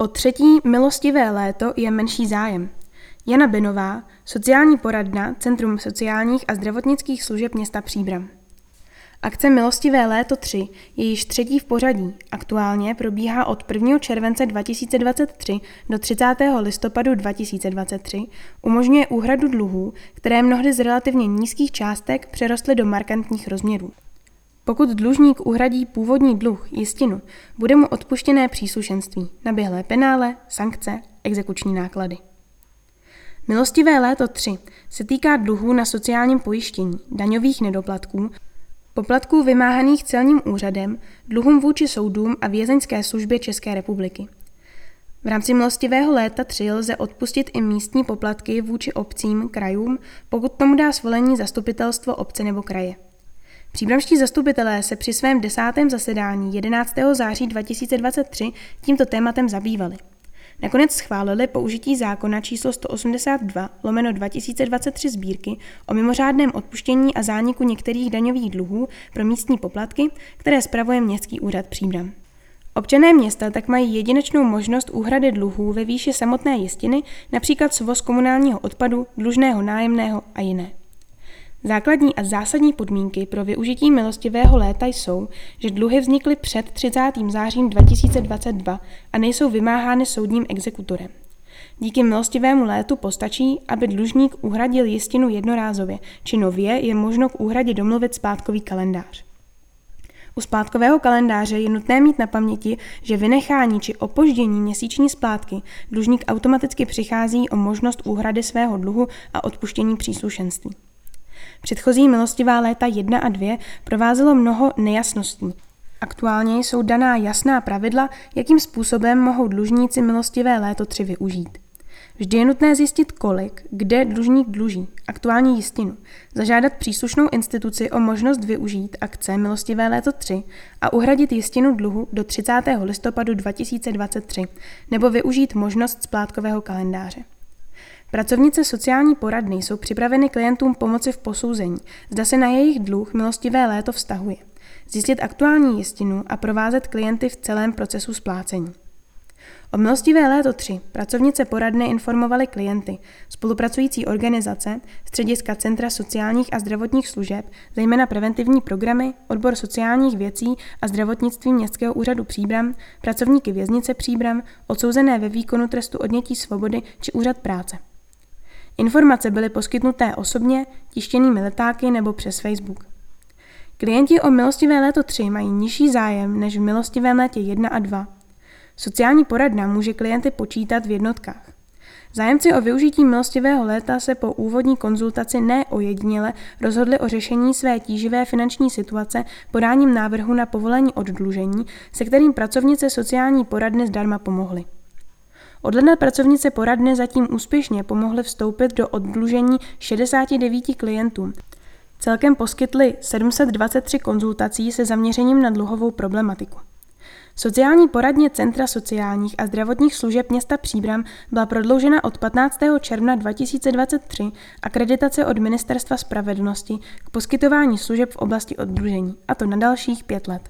O třetí milostivé léto je menší zájem. Jana Benová, sociální poradna Centrum sociálních a zdravotnických služeb města Příbram. Akce Milostivé léto 3 je již třetí v pořadí. Aktuálně probíhá od 1. července 2023 do 30. listopadu 2023, umožňuje úhradu dluhů, které mnohdy z relativně nízkých částek přerostly do markantních rozměrů. Pokud dlužník uhradí původní dluh, jistinu, bude mu odpuštěné příslušenství, naběhlé penále, sankce, exekuční náklady. Milostivé léto 3 se týká dluhů na sociálním pojištění, daňových nedoplatků, poplatků vymáhaných celním úřadem, dluhům vůči soudům a vězeňské službě České republiky. V rámci milostivého léta 3 lze odpustit i místní poplatky vůči obcím, krajům, pokud tomu dá svolení zastupitelstvo obce nebo kraje. Příbramští zastupitelé se při svém desátém zasedání 11. září 2023 tímto tématem zabývali. Nakonec schválili použití zákona číslo 182 lomeno 2023 sbírky o mimořádném odpuštění a zániku některých daňových dluhů pro místní poplatky, které spravuje Městský úřad Příbram. Občané města tak mají jedinečnou možnost úhrady dluhů ve výši samotné jistiny, například svoz komunálního odpadu, dlužného nájemného a jiné. Základní a zásadní podmínky pro využití milostivého léta jsou, že dluhy vznikly před 30. zářím 2022 a nejsou vymáhány soudním exekutorem. Díky milostivému létu postačí, aby dlužník uhradil jistinu jednorázově, či nově je možno k úhradě domluvit splátkový kalendář. U splátkového kalendáře je nutné mít na paměti, že vynechání či opoždění měsíční splátky dlužník automaticky přichází o možnost úhrady svého dluhu a odpuštění příslušenství. Předchozí milostivá léta 1 a 2 provázelo mnoho nejasností. Aktuálně jsou daná jasná pravidla, jakým způsobem mohou dlužníci milostivé léto 3 využít. Vždy je nutné zjistit, kolik, kde dlužník dluží, aktuální jistinu, zažádat příslušnou instituci o možnost využít akce Milostivé léto 3 a uhradit jistinu dluhu do 30. listopadu 2023 nebo využít možnost splátkového kalendáře. Pracovnice sociální poradny jsou připraveny klientům pomoci v posouzení, zda se na jejich dluh milostivé léto vztahuje, zjistit aktuální jistinu a provázet klienty v celém procesu splácení. O milostivé léto 3 pracovnice poradny informovaly klienty, spolupracující organizace, střediska Centra sociálních a zdravotních služeb, zejména preventivní programy, odbor sociálních věcí a zdravotnictví Městského úřadu Příbram, pracovníky věznice Příbram, odsouzené ve výkonu trestu odnětí svobody či úřad práce. Informace byly poskytnuté osobně, tištěnými letáky nebo přes Facebook. Klienti o milostivé léto 3 mají nižší zájem než v milostivém létě 1 a 2. Sociální poradna může klienty počítat v jednotkách. Zájemci o využití milostivého léta se po úvodní konzultaci neojediněle rozhodli o řešení své tíživé finanční situace podáním návrhu na povolení oddlužení, se kterým pracovnice sociální poradny zdarma pomohly. Od ledna pracovnice poradny zatím úspěšně pomohly vstoupit do oddlužení 69 klientům. Celkem poskytly 723 konzultací se zaměřením na dluhovou problematiku. Sociální poradně Centra sociálních a zdravotních služeb města Příbram byla prodloužena od 15. června 2023 akreditace od Ministerstva spravedlnosti k poskytování služeb v oblasti oddlužení, a to na dalších pět let.